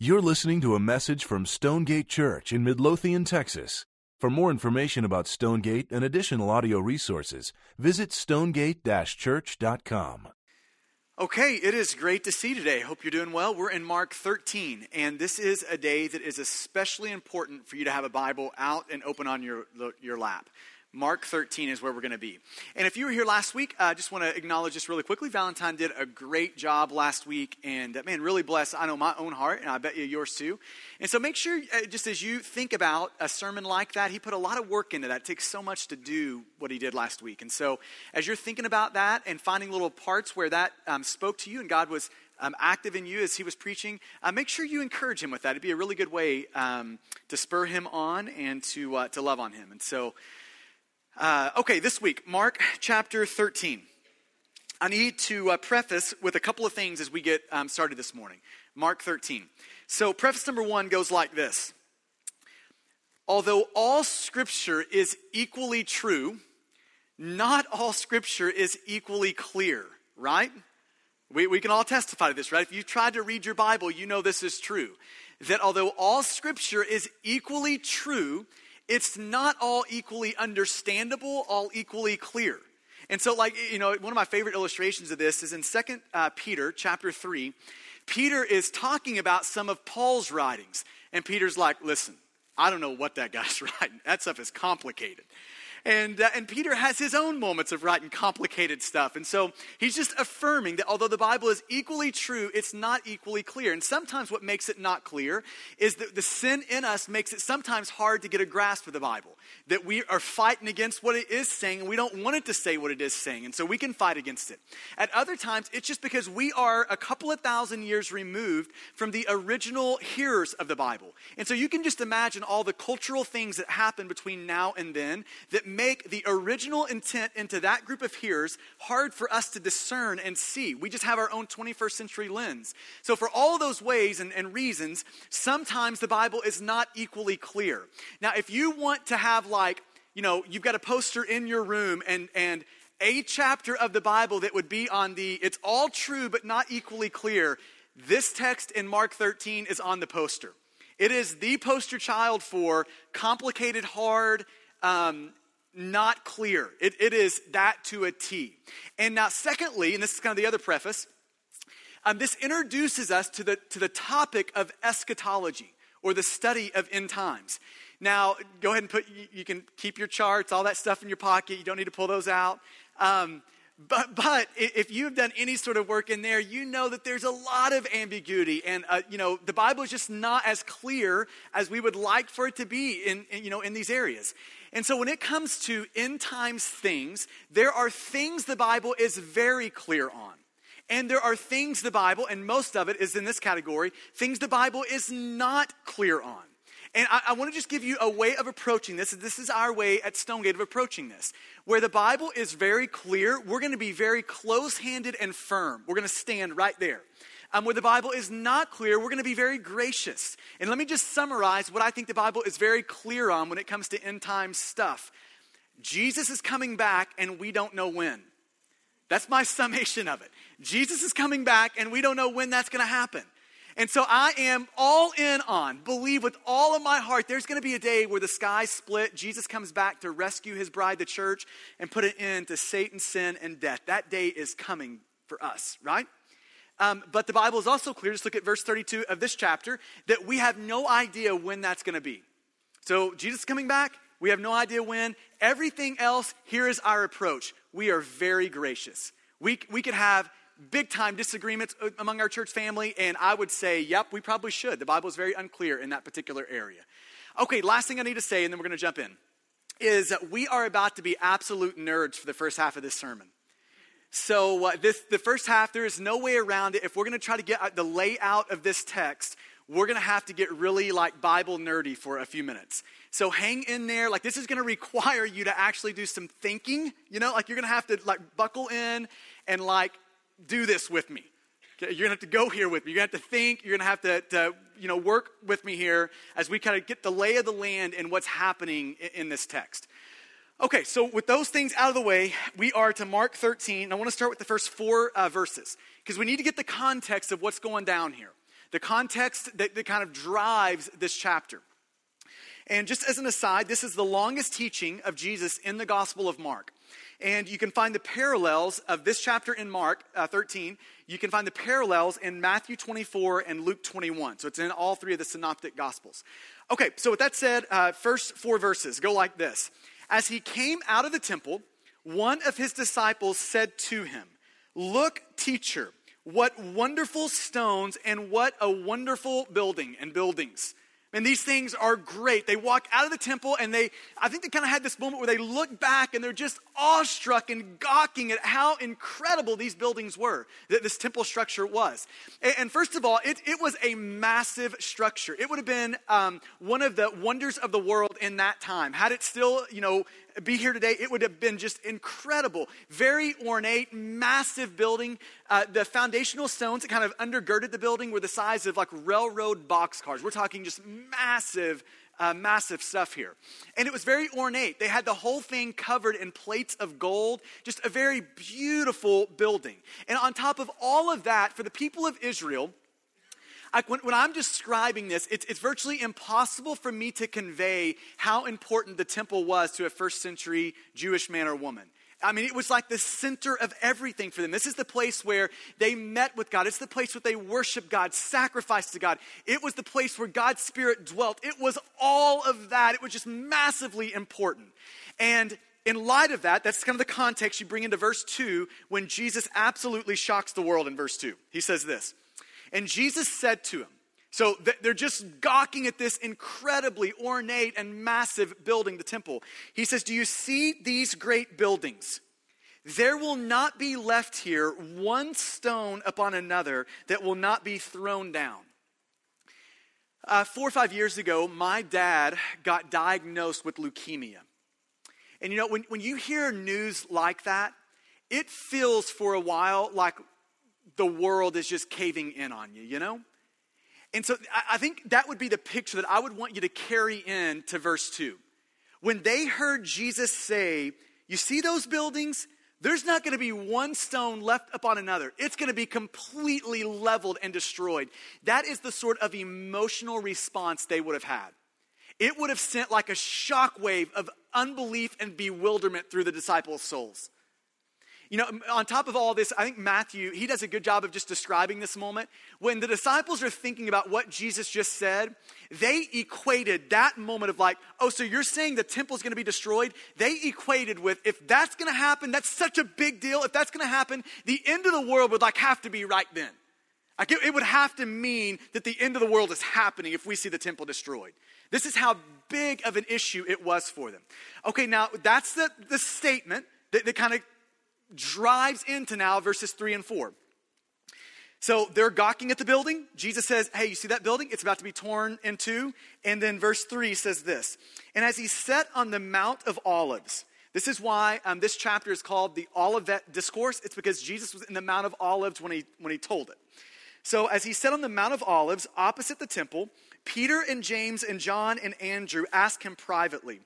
You're listening to a message from Stonegate Church in Midlothian, Texas. For more information about Stonegate and additional audio resources, visit stonegate church.com. Okay, it is great to see you today. Hope you're doing well. We're in Mark 13, and this is a day that is especially important for you to have a Bible out and open on your, your lap. Mark 13 is where we're going to be. And if you were here last week, I uh, just want to acknowledge this really quickly. Valentine did a great job last week, and uh, man, really blessed. I know my own heart, and I bet you yours too. And so make sure, uh, just as you think about a sermon like that, he put a lot of work into that. It takes so much to do what he did last week. And so as you're thinking about that and finding little parts where that um, spoke to you and God was um, active in you as he was preaching, uh, make sure you encourage him with that. It'd be a really good way um, to spur him on and to, uh, to love on him. And so, uh, okay, this week, Mark chapter 13. I need to uh, preface with a couple of things as we get um, started this morning. Mark 13. So, preface number one goes like this Although all scripture is equally true, not all scripture is equally clear, right? We, we can all testify to this, right? If you tried to read your Bible, you know this is true. That although all scripture is equally true, it's not all equally understandable, all equally clear. And so, like, you know, one of my favorite illustrations of this is in Second uh, Peter chapter 3. Peter is talking about some of Paul's writings. And Peter's like, listen, I don't know what that guy's writing. That stuff is complicated. And, uh, and Peter has his own moments of writing complicated stuff. And so he's just affirming that although the Bible is equally true, it's not equally clear. And sometimes what makes it not clear is that the sin in us makes it sometimes hard to get a grasp of the Bible. That we are fighting against what it is saying, and we don't want it to say what it is saying. And so we can fight against it. At other times, it's just because we are a couple of thousand years removed from the original hearers of the Bible. And so you can just imagine all the cultural things that happen between now and then that make the original intent into that group of hearers hard for us to discern and see. We just have our own 21st century lens. So, for all those ways and, and reasons, sometimes the Bible is not equally clear. Now, if you want to have, like, you know, you've got a poster in your room and, and a chapter of the Bible that would be on the, it's all true but not equally clear, this text in Mark 13 is on the poster. It is the poster child for complicated, hard, um, not clear. It, it is that to a T. And now, secondly, and this is kind of the other preface, um, this introduces us to the, to the topic of eschatology or the study of end times. Now, go ahead and put, you, you can keep your charts, all that stuff in your pocket. You don't need to pull those out. Um, but, but if you've done any sort of work in there, you know that there's a lot of ambiguity. And, uh, you know, the Bible is just not as clear as we would like for it to be in, in, you know, in these areas. And so when it comes to end times things, there are things the Bible is very clear on. And there are things the Bible, and most of it is in this category, things the Bible is not clear on. And I, I want to just give you a way of approaching this. This is our way at Stonegate of approaching this. Where the Bible is very clear, we're going to be very close handed and firm. We're going to stand right there. Um, where the Bible is not clear, we're going to be very gracious. And let me just summarize what I think the Bible is very clear on when it comes to end time stuff. Jesus is coming back, and we don't know when. That's my summation of it. Jesus is coming back, and we don't know when that's going to happen. And so I am all in on, believe with all of my heart, there's going to be a day where the sky split. Jesus comes back to rescue his bride, the church, and put an end to Satan, sin, and death. That day is coming for us, right? Um, but the Bible is also clear, just look at verse 32 of this chapter, that we have no idea when that's going to be. So Jesus coming back, we have no idea when. Everything else, here is our approach. We are very gracious. We, we could have big time disagreements uh, among our church family, and I would say, yep, we probably should. The Bible is very unclear in that particular area. Okay, last thing I need to say, and then we're going to jump in, is that we are about to be absolute nerds for the first half of this sermon. So, uh, this, the first half, there is no way around it. If we're going to try to get the layout of this text, we're going to have to get really like Bible nerdy for a few minutes. So hang in there. Like this is going to require you to actually do some thinking. You know, like you're going to have to like buckle in and like do this with me. Okay? You're going to have to go here with me. You're going to have to think. You're going to have to, to you know, work with me here as we kind of get the lay of the land and what's happening in, in this text. Okay, so with those things out of the way, we are to Mark 13. I want to start with the first four uh, verses because we need to get the context of what's going down here. the context that, that kind of drives this chapter. And just as an aside, this is the longest teaching of Jesus in the Gospel of Mark. And you can find the parallels of this chapter in Mark uh, 13. You can find the parallels in Matthew 24 and Luke 21. So it's in all three of the synoptic gospels. Okay, so with that said, uh, first four verses go like this As he came out of the temple, one of his disciples said to him, Look, teacher, what wonderful stones and what a wonderful building and buildings. And these things are great. They walk out of the temple and they, I think they kind of had this moment where they look back and they're just awestruck and gawking at how incredible these buildings were, that this temple structure was. And, first of all, it, it was a massive structure. It would have been um, one of the wonders of the world in that time. Had it still, you know, be here today, it would have been just incredible. Very ornate, massive building. Uh, the foundational stones that kind of undergirded the building were the size of like railroad boxcars. We're talking just massive, uh, massive stuff here. And it was very ornate. They had the whole thing covered in plates of gold, just a very beautiful building. And on top of all of that, for the people of Israel, When, when, I'm describing this, it's, it's virtually impossible for me to convey how important the temple was to a first century Jewish man or woman. I mean, it was like the center of everything for them. This is the place where they met with God. It's the place where they worshiped God, sacrificed to God. It was the place where God's Spirit dwelt. It was all of that. It was just massively important. And in light of that, that's kind of the context you bring into verse 2 when Jesus absolutely shocks the world in verse 2. He says this and Jesus said to him, so they're just gawking at this incredibly ornate and massive building, the temple. He says, Do you see these great buildings? There will not be left here one stone upon another that will not be thrown down. Uh, four or five years ago, my dad got diagnosed with leukemia. And you know, when, when you hear news like that, it feels for a while like the world is just caving in on you, you know? And so I think that would be the picture that I would want you to carry in to verse 2. When they heard Jesus say, You see those buildings? There's not going to be one stone left upon another. It's going to be completely leveled and destroyed. That is the sort of emotional response they would have had. It would have sent like a shockwave of unbelief and bewilderment through the disciples' souls. You know, on top of all this, I think Matthew, he does a good job of just describing this moment. When the disciples are thinking about what Jesus just said, they equated that moment of like, oh, so you're saying the temple's gonna be destroyed? They equated with, if that's gonna happen, that's such a big deal. If that's gonna happen, the end of the world would like have to be right then. Like it, it would have to mean that the end of the world is happening if we see the temple destroyed. This is how big of an issue it was for them. Okay, now that's the, the statement that, that kind of drives into now verses 3 and 4. So they're gawking at the building. Jesus says, Hey, you see that building? It's about to be torn in two. And then verse 3 says this And as he sat on the Mount of Olives, this is why um, this chapter is called the Olivet Discourse. It's because Jesus was in the Mount of Olives when he, when he told it. So as he sat on the Mount of Olives opposite the temple, Peter and James and John and Andrew asked him privately,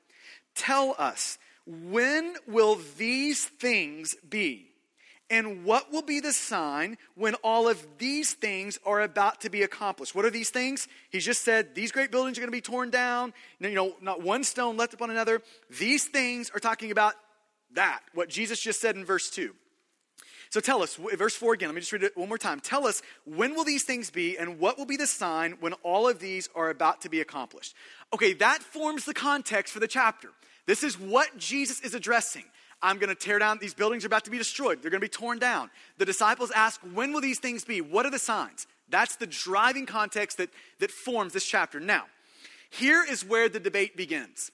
Tell us, when will these things be? And what will be the sign when all of these things are about to be accomplished? What are these things? He's just said these great buildings are going to be torn down, you know, not one stone left upon another. These things are talking about that, what Jesus just said in verse 2. So tell us, verse 4 again, let me just read it one more time. Tell us, when will these things be, and what will be the sign when all of these are about to be accomplished? Okay, that forms the context for the chapter. This is what Jesus is addressing. I'm going to tear down, these buildings are about to be destroyed. They're going to be torn down. The disciples ask, When will these things be? What are the signs? That's the driving context that, that forms this chapter. Now, here is where the debate begins.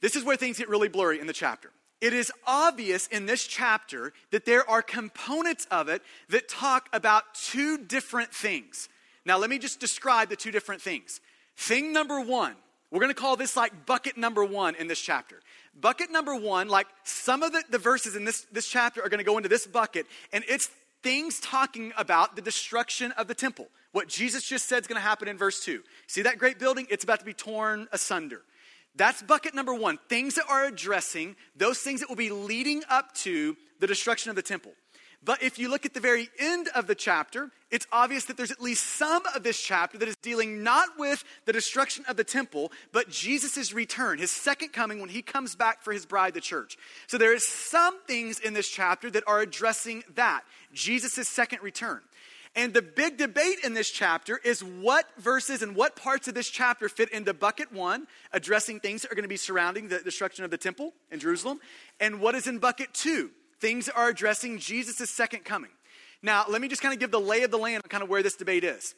This is where things get really blurry in the chapter. It is obvious in this chapter that there are components of it that talk about two different things. Now, let me just describe the two different things. Thing number one we're going to call this like bucket number one in this chapter. Bucket number one, like some of the, the verses in this, this chapter are going to go into this bucket, and it's things talking about the destruction of the temple. What Jesus just said is going to happen in verse 2. See that great building? It's about to be torn asunder. That's bucket number one. Things that are addressing those things that will be leading up to the destruction of the temple. But if you look at the very end of the chapter, it's obvious that there's at least some of this chapter that is dealing not with the destruction of the temple, but Jesus' return, his second coming when he comes back for his bride, the church. So there is some things in this chapter that are addressing that, Jesus' second return. And the big debate in this chapter is what verses and what parts of this chapter fit into bucket one, addressing things that are going to be surrounding the destruction of the temple in Jerusalem, and what is in bucket two, things are addressing Jesus' second coming. Now, let me just kind of give the lay of the land on kind of where this debate is.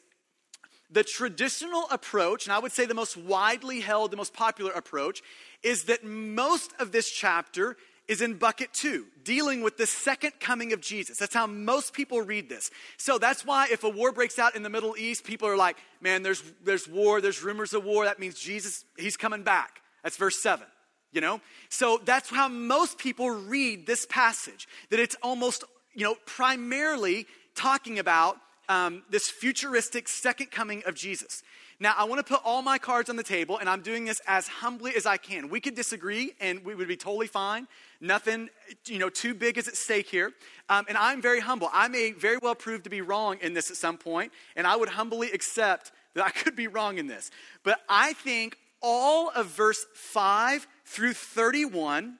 The traditional approach, and I would say the most widely held, the most popular approach, is that most of this chapter is in bucket two, dealing with the second coming of Jesus. That's how most people read this. So that's why if a war breaks out in the Middle East, people are like, man, there's, there's war, there's rumors of war. That means Jesus, he's coming back. That's verse seven, you know? So that's how most people read this passage, that it's almost, you know, primarily talking about um, this futuristic second coming of Jesus. Now, I want to put all my cards on the table, and I'm doing this as humbly as I can. We could disagree, and we would be totally fine. Nothing, you know, too big is at stake here. Um, and I'm very humble. I may very well prove to be wrong in this at some point, and I would humbly accept that I could be wrong in this. But I think all of verse 5 through 31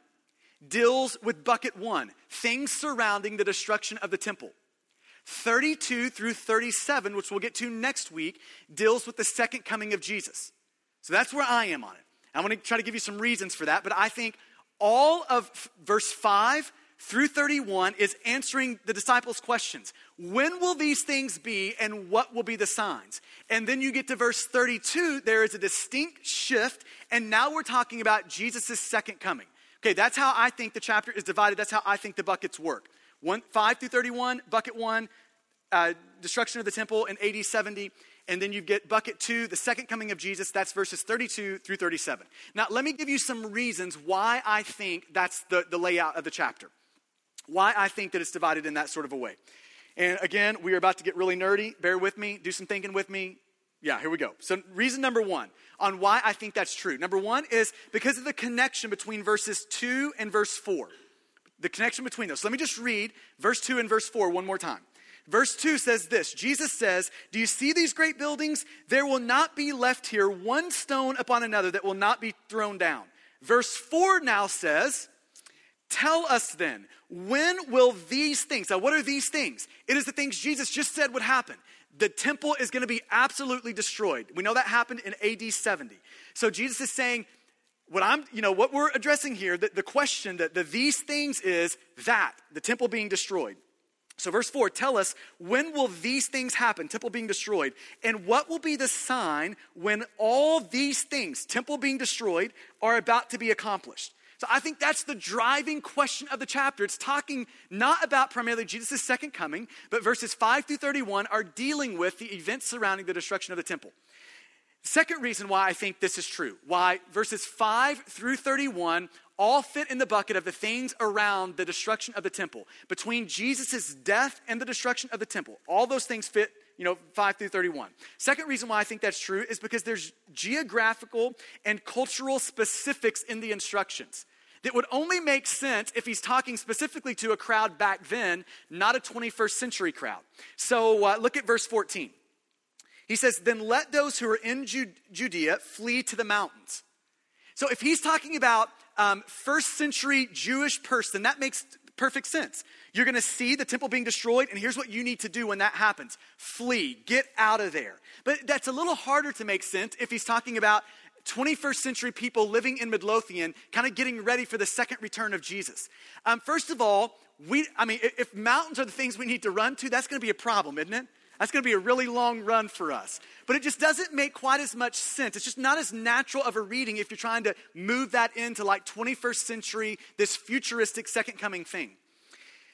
deals with bucket one things surrounding the destruction of the temple. 32 through 37, which we'll get to next week, deals with the second coming of Jesus. So that's where I am on it. I'm going to try to give you some reasons for that, but I think all of verse 5 through 31 is answering the disciples' questions. When will these things be, and what will be the signs? And then you get to verse 32, there is a distinct shift, and now we're talking about Jesus' second coming. Okay, that's how I think the chapter is divided. That's how I think the buckets work. One, 5 through 31, bucket 1, uh, destruction of the temple in AD 70. And then you get bucket 2, the second coming of Jesus. That's verses 32 through 37. Now, let me give you some reasons why I think that's the, the layout of the chapter. Why I think that it's divided in that sort of a way. And again, we are about to get really nerdy. Bear with me, do some thinking with me. Yeah, here we go. So, reason number one on why I think that's true. Number one is because of the connection between verses 2 and verse 4 the connection between those. So let me just read verse 2 and verse 4 one more time. Verse 2 says this Jesus says, Do you see these great buildings? There will not be left here one stone upon another that will not be thrown down. Verse 4 now says, Tell us then, when will these things, now what are these things? It is the things Jesus just said would happen. The temple is going to be absolutely destroyed. We know that happened in AD 70. So Jesus is saying, what I'm, you know, what we're addressing here, the, the question that the these things is that, the temple being destroyed. So, verse 4, tell us when will these things happen, temple being destroyed, and what will be the sign when all these things, temple being destroyed, are about to be accomplished? So, I think that's the driving question of the chapter. It's talking not about primarily Jesus' second coming, but verses 5 through 31 are dealing with the events surrounding the destruction of the temple. Second reason why I think this is true, why verses 5 through 31 all fit in the bucket of the things around the destruction of the temple. Between Jesus' death and the destruction of the temple, all those things fit, you know, 5 through 31. Second reason why I think that's true is because there's geographical and cultural specifics in the instructions that would only make sense if he's talking specifically to a crowd back then, not a 21st century crowd. So uh, look at verse 14. He says, Then let those who are in Judea flee to the mountains. So if he's talking about um, first century Jewish person, that makes perfect sense. You're going to see the temple being destroyed, and here's what you need to do when that happens flee, get out of there. But that's a little harder to make sense if he's talking about 21st century people living in Midlothian, kind of getting ready for the second return of Jesus. Um, first of all, we, I mean, if mountains are the things we need to run to, that's going to be a problem, isn't it? That's going to be a really long run for us. But it just doesn't make quite as much sense. It's just not as natural of a reading if you're trying to move that into like 21st century, this futuristic second coming thing.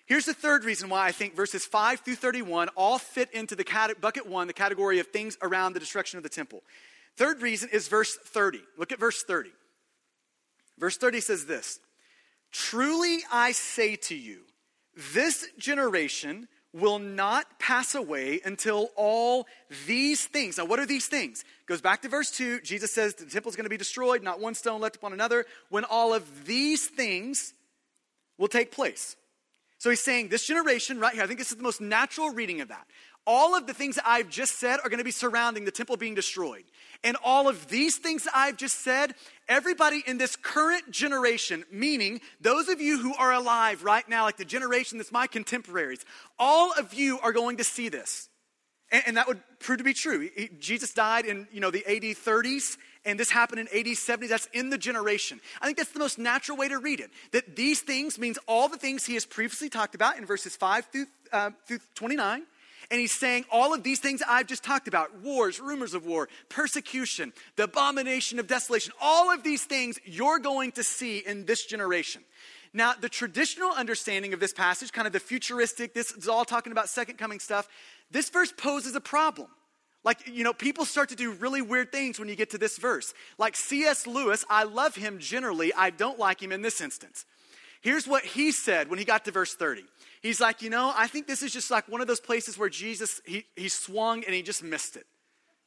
Here's the third reason why I think verses 5 through 31 all fit into the cat- bucket one, the category of things around the destruction of the temple. Third reason is verse 30. Look at verse 30. Verse 30 says this Truly I say to you, this generation will not pass away until all these things. Now, what are these things? Goes back to verse 2. Jesus says the temple is going to be destroyed, not one stone left upon another, when all of these things will take place. So he's saying this generation right here, I think this is the most natural reading of that. All of the things that I've just said are going to be surrounding the temple being destroyed. And all of these things that I've just said, everybody in this current generation, meaning those of you who are alive right now, like the generation that's my contemporaries, all of you are going to see this. And, and that would prove to be true. He, Jesus died in you know, the AD 30s, and this happened in AD 70. That's in the generation. I think that's the most natural way to read it. That these things means all the things he has previously talked about in verses 5 through, uh, through 29 and he's saying all of these things I've just talked about wars, rumors of war, persecution, the abomination of desolation, all of these things you're going to see in this generation. Now, the traditional understanding of this passage, kind of the futuristic, this is all talking about second coming stuff, this verse poses a problem. Like, you know, people start to do really weird things when you get to this verse. Like C.S. Lewis, I love him generally, I don't like him in this instance. Here's what he said when he got to verse 30. He's like, you know, I think this is just like one of those places where Jesus, he, he swung and he just missed it.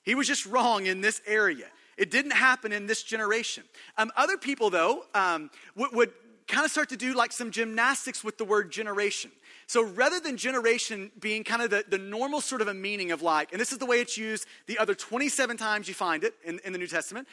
He was just wrong in this area. It didn't happen in this generation. Um, other people, though, um, would, would kind of start to do like some gymnastics with the word generation. So rather than generation being kind of the, the normal sort of a meaning of like, and this is the way it's used the other 27 times you find it in, in the New Testament,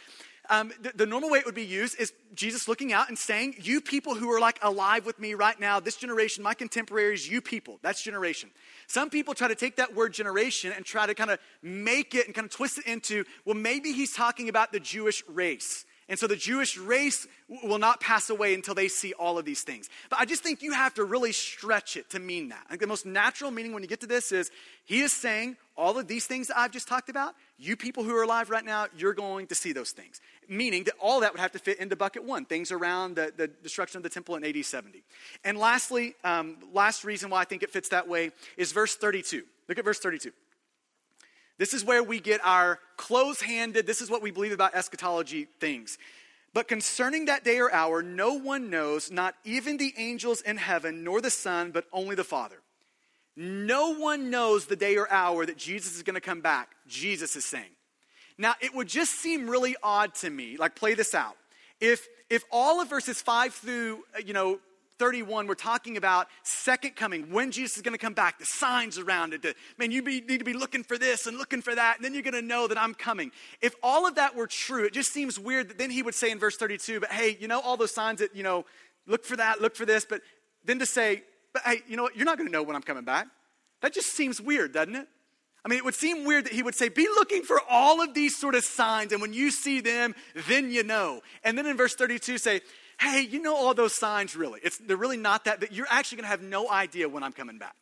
um, the, the, normal way it would be used is Jesus looking out and saying, You people who are like alive with me right now, this generation, my contemporaries, you people, that's generation. Some people try to take that word generation and try to kind of make it and kind of twist it into, well, maybe he's talking about the Jewish race. And so the Jewish race will not pass away until they see all of these things. But I just think you have to really stretch it to mean that. I think the most natural meaning when you get to this is he is saying all of these things that I've just talked about, you people who are alive right now, you're going to see those things. Meaning that all that would have to fit into bucket one, things around the, the destruction of the temple in AD 70. And lastly, um, last reason why I think it fits that way is verse 32. Look at verse 32. This is where we get our close handed, this is what we believe about eschatology things. But concerning that day or hour, no one knows, not even the angels in heaven, nor the Son, but only the Father. No one knows the day or hour that Jesus is going to come back, Jesus is saying. Now, it would just seem really odd to me, like play this out. If if all of verses 5 through, uh, you know, 31, we're talking about second coming, when Jesus is going to come back, the signs around it. The, man, you be, need to be looking for this and looking for that, and then you're going to know that I'm coming. If all of that were true, it just seems weird that then he would say in verse 32, but hey, you know, all those signs that, you know, look for that, look for this, but then to say, but hey, you know what, you're not going to know when I'm coming back. That just seems weird, doesn't it? I mean, it would seem weird that he would say, Be looking for all of these sort of signs, and when you see them, then you know. And then in verse 32, say, hey, you know all those signs really. It's, they're really not that, but you're actually going to have no idea when I'm coming back.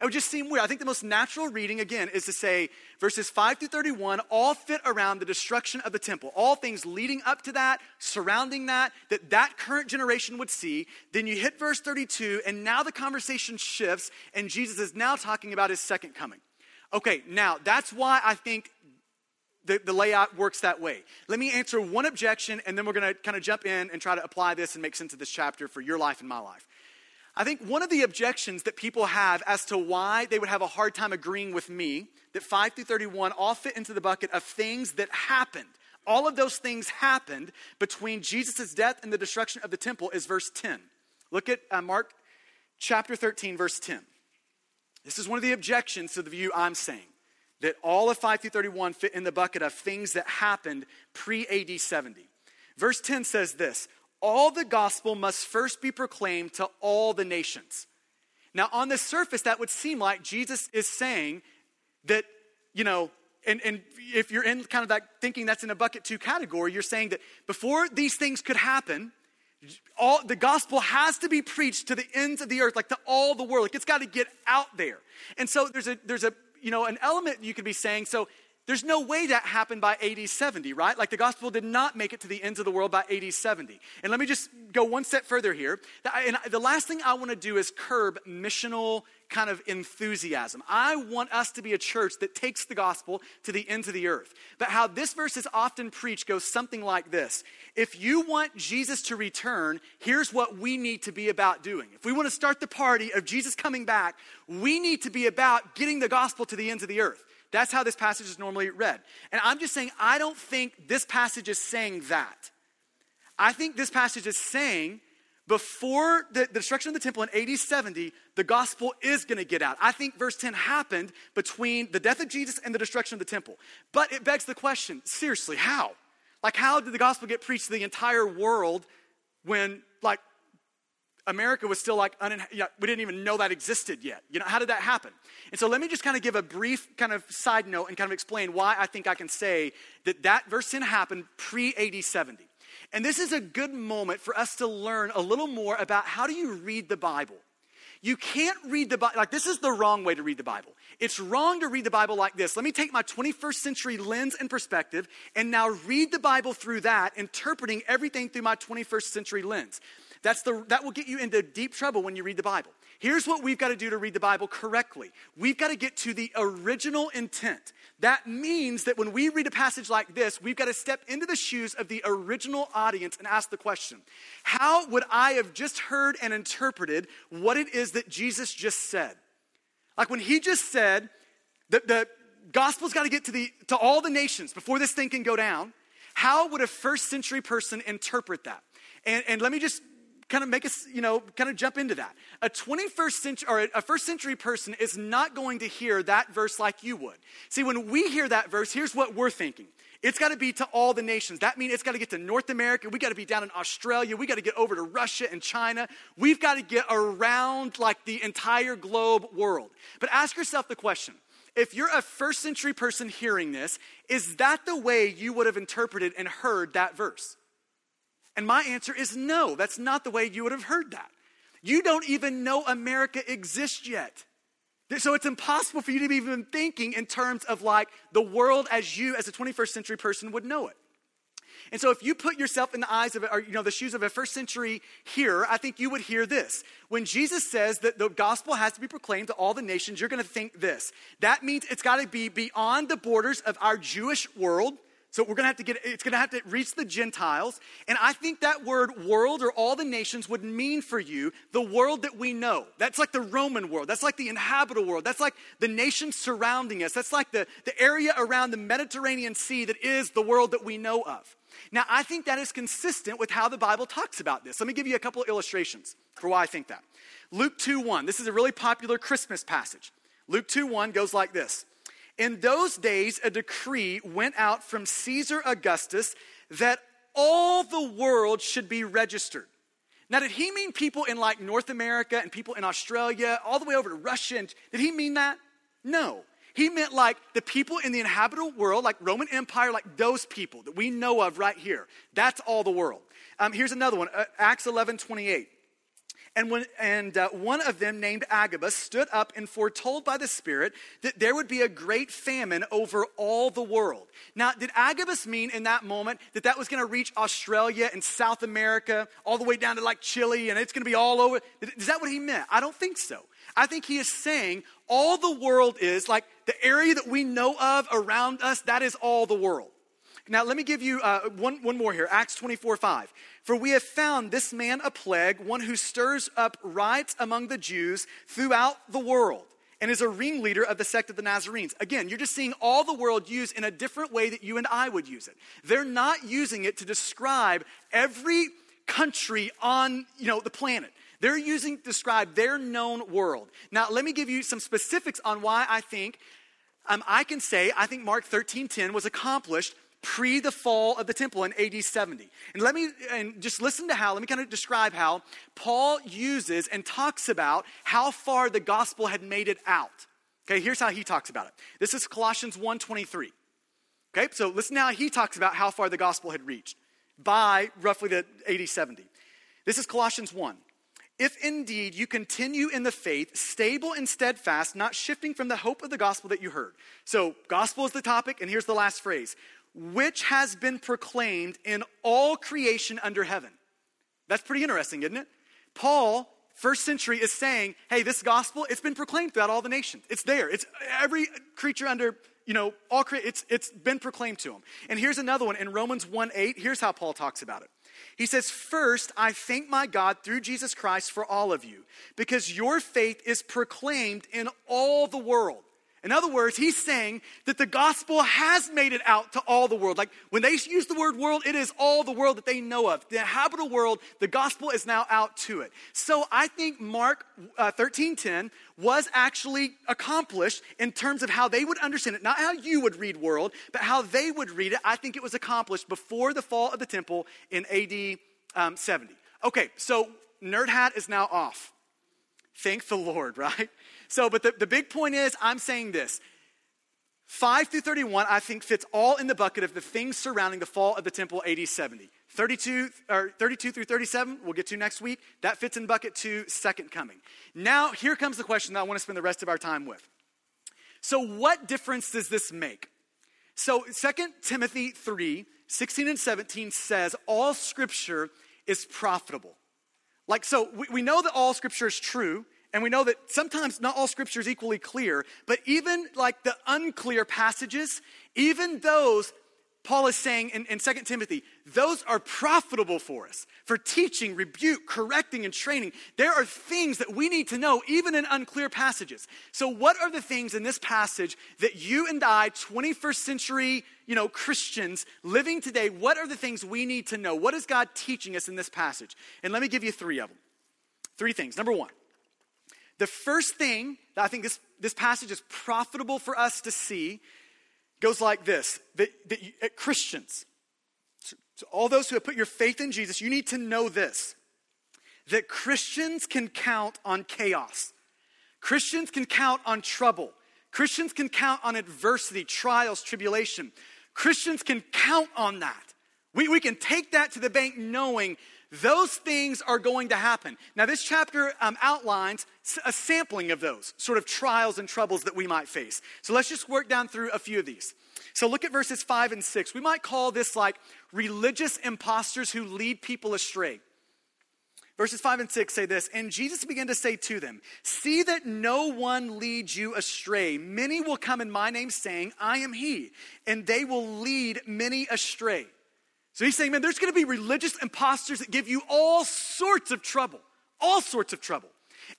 It would just seem weird. I think the most natural reading, again, is to say verses 5 through 31 all fit around the destruction of the temple. All things leading up to that, surrounding that, that that current generation would see. Then you hit verse 32, and now the conversation shifts, and Jesus is now talking about his second coming. Okay, now that's why I think the, the layout works that way. Let me answer one objection, and then we're going to kind of jump in and try to apply this and make sense of this chapter for your life and my life. I think one of the objections that people have as to why they would have a hard time agreeing with me that 5 through 31 all fit into the bucket of things that happened. All of those things happened between Jesus' death and the destruction of the temple is verse 10. Look at uh, Mark chapter 13, verse 10. This is one of the objections to the view I'm saying that all of 5 through 31 fit in the bucket of things that happened pre AD 70. Verse 10 says this All the gospel must first be proclaimed to all the nations. Now, on the surface, that would seem like Jesus is saying that, you know, and, and if you're in kind of that thinking that's in a bucket two category, you're saying that before these things could happen, all the gospel has to be preached to the ends of the earth, like to all the world. Like it's got to get out there. And so there's a there's a you know, an element you could be saying, so there's no way that happened by AD 70, right? Like the gospel did not make it to the ends of the world by AD 70. And let me just go one step further here. And the last thing I want to do is curb missional kind of enthusiasm. I want us to be a church that takes the gospel to the ends of the earth. But how this verse is often preached goes something like this If you want Jesus to return, here's what we need to be about doing. If we want to start the party of Jesus coming back, we need to be about getting the gospel to the ends of the earth. That's how this passage is normally read. And I'm just saying, I don't think this passage is saying that. I think this passage is saying before the, the, destruction of the temple in AD 70, the gospel is going to get out. I think verse 10 happened between the death of Jesus and the destruction of the temple. But it begs the question seriously, how? Like, how did the gospel get preached to the entire world when, like, America was still like, yeah, we didn't even know that existed yet. You know, how did that happen? And so let me just kind of give a brief kind of side note and kind of explain why I think I can say that that verse 10 happened pre AD 70. And this is a good moment for us to learn a little more about how do you read the Bible. You can't read the Bible, like, this is the wrong way to read the Bible. It's wrong to read the Bible like this. Let me take my 21st century lens and perspective and now read the Bible through that, interpreting everything through my 21st century lens. That's the, that will get you into deep trouble when you read the Bible. Here's what we've got to do to read the Bible correctly we've got to get to the original intent. That means that when we read a passage like this, we've got to step into the shoes of the original audience and ask the question How would I have just heard and interpreted what it is that Jesus just said? Like when he just said that the gospel's got to get to, the, to all the nations before this thing can go down, how would a first century person interpret that? And, and let me just kind of make us, you know, kind of jump into that. A 21st century or a first century person is not going to hear that verse like you would. See, when we hear that verse, here's what we're thinking. It's got to be to all the nations. That means it's got to get to North America. We got to be down in Australia. We got to get over to Russia and China. We've got to get around like the entire globe world. But ask yourself the question if you're a first century person hearing this, is that the way you would have interpreted and heard that verse? And my answer is no, that's not the way you would have heard that. You don't even know America exists yet. So it's impossible for you to be even thinking in terms of like the world as you, as a 21st century person, would know it. And so if you put yourself in the eyes of, or, you know, the shoes of a first century hearer, I think you would hear this. When Jesus says that the gospel has to be proclaimed to all the nations, you're going to think this. That means it's got to be beyond the borders of our Jewish world. So we're gonna have to get, it's gonna have to reach the Gentiles. And I think that word world or all the nations would mean for you the world that we know. That's like the Roman world. That's like the inhabitable world. That's like the nations surrounding us. That's like the, the area around the Mediterranean Sea that is the world that we know of. Now, I think that is consistent with how the Bible talks about this. Let me give you a couple of illustrations for why I think that. Luke 2 1. This is a really popular Christmas passage. Luke 2 1 goes like this. In those days, a decree went out from Caesar Augustus that all the world should be registered. Now, did he mean people in like North America and people in Australia, all the way over to Russia? And, did he mean that? No. He meant like the people in the inhabitable world, like Roman Empire, like those people that we know of right here. That's all the world. Um, here's another one uh, Acts 11 28. And, when, and uh, one of them, named Agabus, stood up and foretold by the Spirit that there would be a great famine over all the world. Now, did Agabus mean in that moment that that was going to reach Australia and South America, all the way down to like Chile, and it's going to be all over? Is that what he meant? I don't think so. I think he is saying all the world is like the area that we know of around us, that is all the world. Now, let me give you uh, one, one more here Acts 24 5. For we have found this man a plague, one who stirs up riots among the Jews throughout the world and is a ringleader of the sect of the Nazarenes. Again, you're just seeing all the world used in a different way that you and I would use it. They're not using it to describe every country on, you know, the planet. They're using to describe their known world. Now, let me give you some specifics on why I think um, I can say I think Mark 13:10 was accomplished pre the fall of the temple in AD 70. And let me and just listen to how, let me kind of describe how Paul uses and talks about how far the gospel had made it out. Okay, here's how he talks about it. This is Colossians 1:23. Okay, so listen how he talks about how far the gospel had reached by roughly the AD 70. This is Colossians 1. If indeed you continue in the faith, stable and steadfast, not shifting from the hope of the gospel that you heard. So, gospel is the topic, and here's the last phrase which has been proclaimed in all creation under heaven. That's pretty interesting, isn't it? Paul, first century, is saying, hey, this gospel, it's been proclaimed throughout all the nations. It's there. It's every creature under, you know, all it's it's been proclaimed to them. And here's another one in Romans 1 8. Here's how Paul talks about it. He says, First, I thank my God through Jesus Christ for all of you, because your faith is proclaimed in all the world. In other words, he's saying that the gospel has made it out to all the world. Like when they use the word world, it is all the world that they know of. The habitable world, the gospel is now out to it. So I think Mark uh, 13:10 was actually accomplished in terms of how they would understand it, not how you would read world, but how they would read it. I think it was accomplished before the fall of the temple in AD um, 70. Okay, so nerd hat is now off. Thank the Lord, right? So, but the, the big point is, I'm saying this. 5 through 31, I think, fits all in the bucket of the things surrounding the fall of the temple AD 70. 32, or 32 through 37, we'll get to next week. That fits in bucket two, second coming. Now, here comes the question that I want to spend the rest of our time with. So, what difference does this make? So, 2 Timothy 3 16 and 17 says, All scripture is profitable. Like, so we, we know that all scripture is true, and we know that sometimes not all scripture is equally clear, but even like the unclear passages, even those, Paul is saying in, in 2 Timothy, those are profitable for us for teaching, rebuke, correcting, and training. There are things that we need to know, even in unclear passages. So, what are the things in this passage that you and I, 21st century, you know, Christians living today, what are the things we need to know? What is God teaching us in this passage? And let me give you three of them. Three things. Number one, the first thing that I think this, this passage is profitable for us to see goes like this that, that you, uh, Christians, so all those who have put your faith in Jesus, you need to know this that Christians can count on chaos. Christians can count on trouble. Christians can count on adversity, trials, tribulation. Christians can count on that. We, we can take that to the bank knowing those things are going to happen. Now, this chapter um, outlines a sampling of those sort of trials and troubles that we might face. So let's just work down through a few of these. So look at verses 5 and 6. We might call this like religious imposters who lead people astray. Verses 5 and 6 say this And Jesus began to say to them, See that no one leads you astray. Many will come in my name, saying, I am he, and they will lead many astray. So he's saying, man, there's going to be religious imposters that give you all sorts of trouble, all sorts of trouble.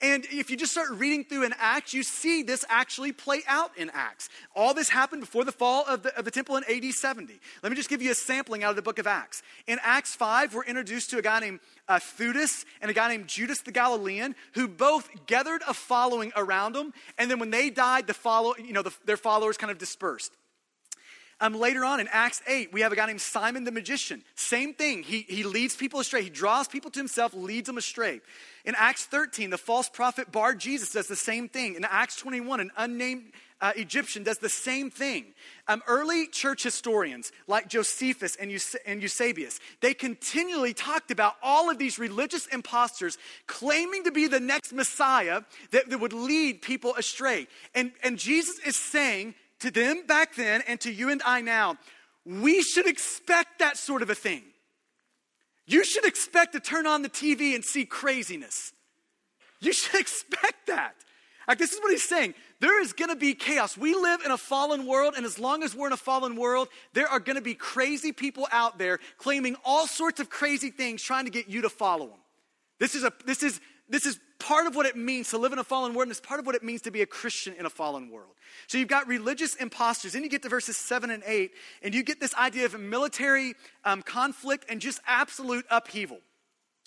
And if you just start reading through in Acts, you see this actually play out in Acts. All this happened before the fall of the, of the temple in AD 70. Let me just give you a sampling out of the book of Acts. In Acts 5, we're introduced to a guy named uh, Theudas and a guy named Judas the Galilean who both gathered a following around them. And then when they died, the follow, you know, the, their followers kind of dispersed. Um, later on in Acts 8, we have a guy named Simon the magician. Same thing. He, he leads people astray. He draws people to himself, leads them astray. In Acts 13, the false prophet Bar Jesus does the same thing. In Acts 21, an unnamed uh, Egyptian does the same thing. Um, early church historians like Josephus and, and Eusebius, they continually talked about all of these religious imposters claiming to be the next Messiah that, that would lead people astray. And, and Jesus is saying, to them back then and to you and I now, we should expect that sort of a thing. You should expect to turn on the TV and see craziness. You should expect that. Like, this is what he's saying. There is going to be chaos. We live in a fallen world, and as long as we're in a fallen world, there are going to be crazy people out there claiming all sorts of crazy things, trying to get you to follow them. This is, a, this is, this is part of what it means to live in a fallen world, and it's part of what it means to be a Christian in a fallen world. So you've got religious imposters. Then you get to verses 7 and 8, and you get this idea of military um, conflict and just absolute upheaval.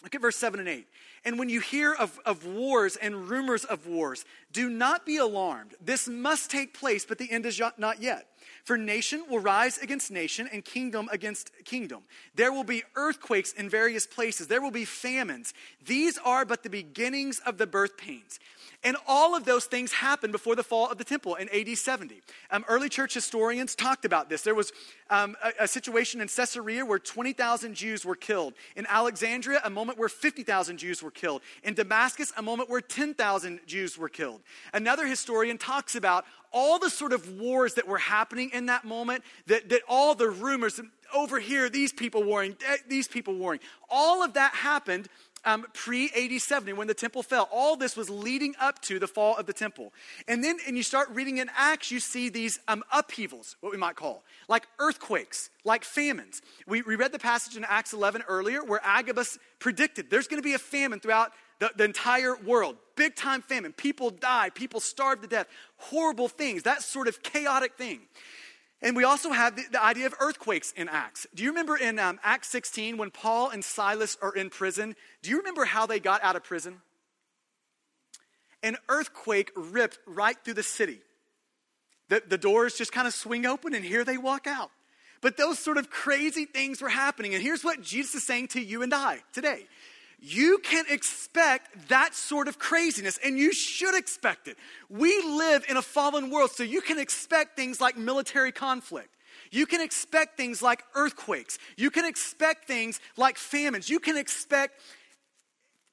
Look at verse 7 and 8. And when you hear of, of wars and rumors of wars, do not be alarmed. This must take place, but the end is not yet. For nation will rise against nation and kingdom against kingdom. There will be earthquakes in various places. There will be famines. These are but the beginnings of the birth pains. And all of those things happened before the fall of the temple in AD 70. Um, early church historians talked about this. There was um, a, a, situation in Caesarea where 20,000 Jews were killed. In Alexandria, a moment where 50,000 Jews were killed. In Damascus, a moment where 10,000 Jews were killed. Another historian talks about all the sort of wars that were happening in that moment, that, that all the rumors over here, these people warring, these people warring, all of that happened um, pre AD 70 when the temple fell. All this was leading up to the fall of the temple. And then, and you start reading in Acts, you see these um, upheavals, what we might call, like earthquakes, like famines. We, we read the passage in Acts 11 earlier where Agabus predicted there's going to be a famine throughout the, the entire world. Big time famine. People die, people starve to death. Horrible things, that sort of chaotic thing. And we also have the, the idea of earthquakes in Acts. Do you remember in um, Acts 16 when Paul and Silas are in prison? Do you remember how they got out of prison? An earthquake ripped right through the city. The, the doors just kind of swing open, and here they walk out. But those sort of crazy things were happening. And here's what Jesus is saying to you and I today you can expect that sort of craziness, and you should expect it. We live in a fallen world, so you can expect things like military conflict. You can expect things like earthquakes. You can expect things like famines. You can expect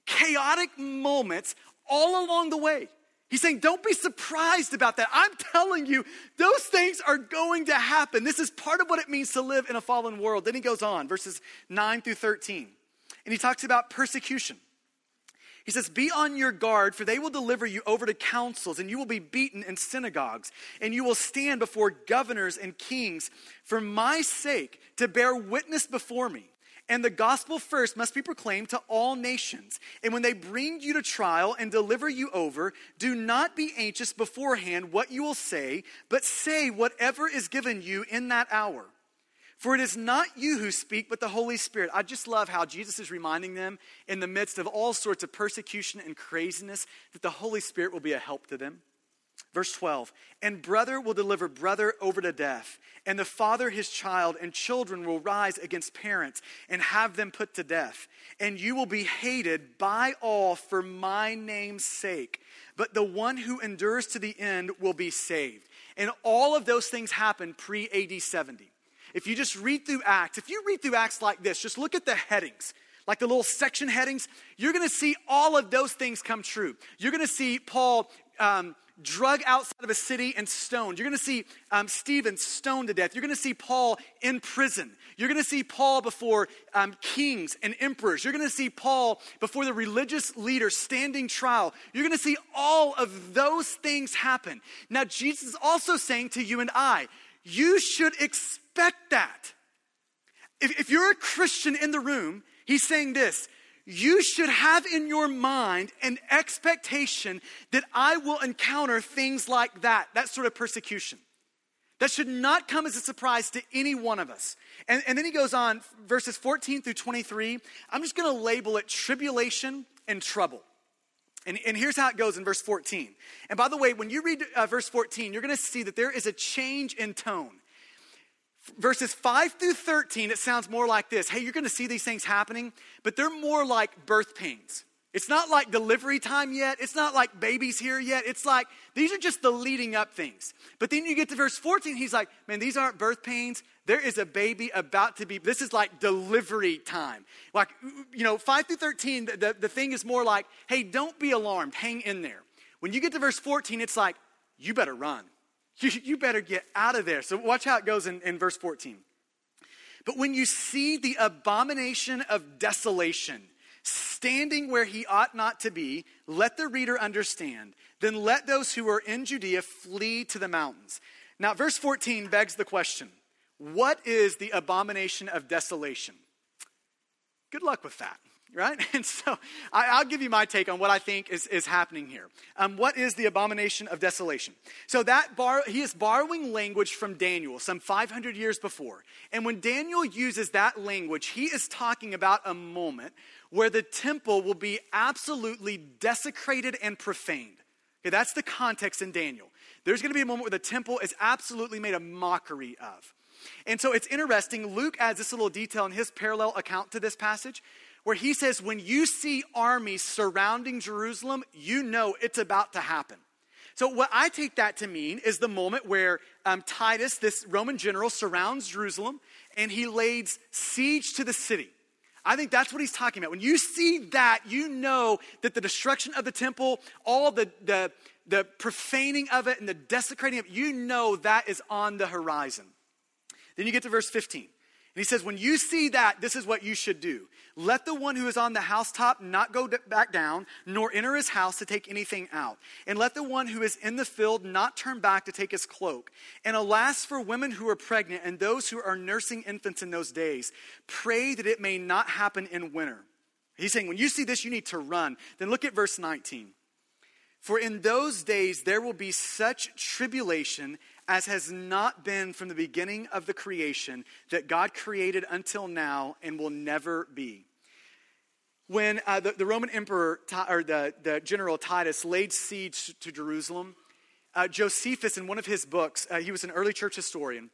chaotic moments all along the way. He's saying, don't be surprised about that. I'm telling you, those things are going to happen. This is part of what it means to live in a fallen world. Then he goes on, verses 9 through 13, and he talks about persecution. He says, Be on your guard, for they will deliver you over to councils, and you will be beaten in synagogues, and you will stand before governors and kings for my sake to bear witness before me. And the gospel first must be proclaimed to all nations. And when they bring you to trial and deliver you over, do not be anxious beforehand what you will say, but say whatever is given you in that hour. For it is not you who speak, but the Holy Spirit. I just love how Jesus is reminding them in the midst of all sorts of persecution and craziness that the Holy Spirit will be a help to them. Verse 12, and brother will deliver brother over to death, and the father his child, and children will rise against parents and have them put to death. And you will be hated by all for my name's sake, but the one who endures to the end will be saved. And all of those things happened pre AD 70. If you just read through Acts, if you read through Acts like this, just look at the headings like the little section headings, you're to see all of those things come true. You're to see Paul um, drug outside of a city and stoned. You're to see um, Stephen stoned to death. You're to see Paul in prison. You're to see Paul before um, kings and emperors. You're to see Paul before the religious leaders standing trial. You're to see all of those things happen. Now, Jesus is also saying to you and I, you should expect that. If, if you're a Christian in the room, he's saying this you should have in your mind an expectation that I will encounter things like that, that sort of persecution. That should not come as a surprise to any one of us. And, and then he goes on, verses 14 through 23. I'm just going to label it tribulation and trouble. And, and, here's how it goes in verse 14. And by the way, when you read uh, verse 14, you're going to see that there is a change in tone verses 5 through 13, it sounds more like this Hey, you're going to see these things happening, but they're more like birth pains. It's not like delivery time yet. It's not like babies here yet. It's like these are just the leading up things. But then you get to verse 14, he's like, man, these aren't birth pains. There is a baby about to be, this is like delivery time. Like, you know, 5 through 13, the, the, the thing is more like, hey, don't be alarmed, hang in there. When you get to verse 14, it's like, you better run. You, you better get out of there. So watch how it goes in, in verse 14. But when you see the abomination of desolation standing where he ought not to be, let the reader understand. Then let those who are in Judea flee to the mountains. Now, verse 14 begs the question what is the abomination of desolation? Good luck with that right? And so I, will give you my take on what I think is, is happening here. Um, what is the abomination of desolation? So that bar, he is borrowing language from Daniel some 500 years before. And when Daniel uses that language, he is talking about a moment where the temple will be absolutely desecrated and profaned. Okay, that's the context in Daniel. There's going to be a moment where the temple is absolutely made a mockery of. And so it's interesting. Luke adds this little detail in his parallel account to this passage where he says, When you see armies surrounding Jerusalem, you know it's about to happen. So, what I take that to mean is the moment where um, Titus, this Roman general, surrounds Jerusalem and he lays siege to the city. I think that's what he's talking about. When you see that, you know that the destruction of the temple, all the, the, the profaning of it and the desecrating of it, you know that is on the horizon. Then you get to verse 15. He says, When you see that, this is what you should do. Let the one who is on the housetop not go back down, nor enter his house to take anything out. And let the one who is in the field not turn back to take his cloak. And alas for women who are pregnant and those who are nursing infants in those days. Pray that it may not happen in winter. He's saying, when you see this, you need to run. Then look at verse 19. For in those days there will be such tribulation as has not been from the beginning of the creation that God created until now and will never be. When uh, the, the, Roman emperor, or the, the general Titus, laid siege to Jerusalem, uh, Josephus, in one of his books, uh, he was an early church historian,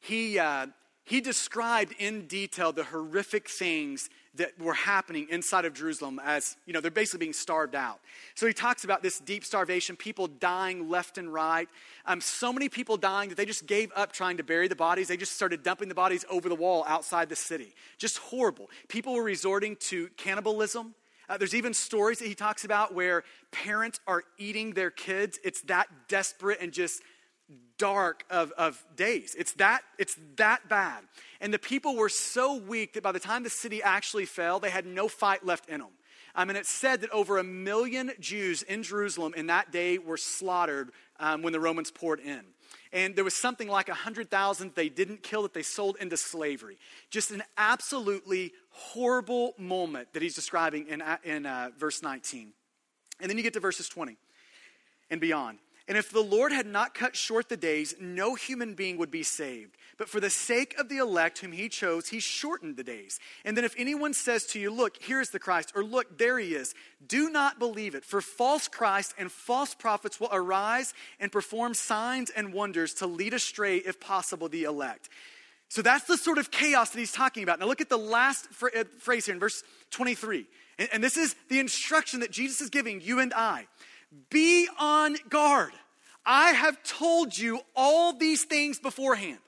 he, uh, he described in detail the horrific things that were happening inside of Jerusalem as, you know, they're basically being starved out. So he talks about this deep starvation, people dying left and right. Um, so many people dying that they just gave up trying to bury the bodies. They just started dumping the bodies over the wall outside the city. Just horrible. People were resorting to cannibalism. Uh, there's even stories that he talks about where parents are eating their kids. It's that desperate and just dark of, of days. It's that, it's that bad. And the people were so weak that by the time the city actually fell, they had no fight left in them. I mean, it's said that over a million Jews in Jerusalem in that day were slaughtered um, when the Romans poured in. And there was something like 100,000 they didn't kill that they sold into slavery. Just an absolutely horrible moment that he's describing in, in uh, verse 19. And then you get to verses 20 and beyond. And if the Lord had not cut short the days, no human being would be saved. But for the sake of the elect whom he chose, he shortened the days. And then if anyone says to you, Look, here's the Christ, or Look, there he is, do not believe it. For false Christ and false prophets will arise and perform signs and wonders to lead astray, if possible, the elect. So that's the sort of chaos that he's talking about. Now look at the last uh, phrase here in verse 23. And this is the instruction that Jesus is giving you and I. Be on guard. I have told you all these things beforehand.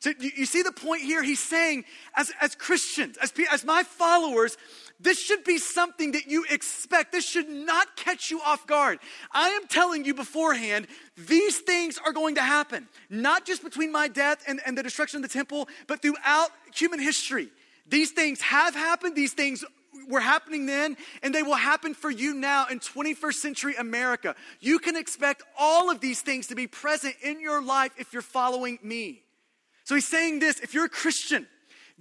So you, see the point here? He's saying, as, as Christians, as, as my followers, this should be something that you expect. This should not catch you off guard. I am telling you beforehand, these things are going to happen, not just between my death and, and the destruction of the temple, but throughout human history. These things have happened, these things were happening then, and they will happen for you now in 21st century America. You can expect all of these things to be present in your life if you're following me. So he's saying this if you're a Christian,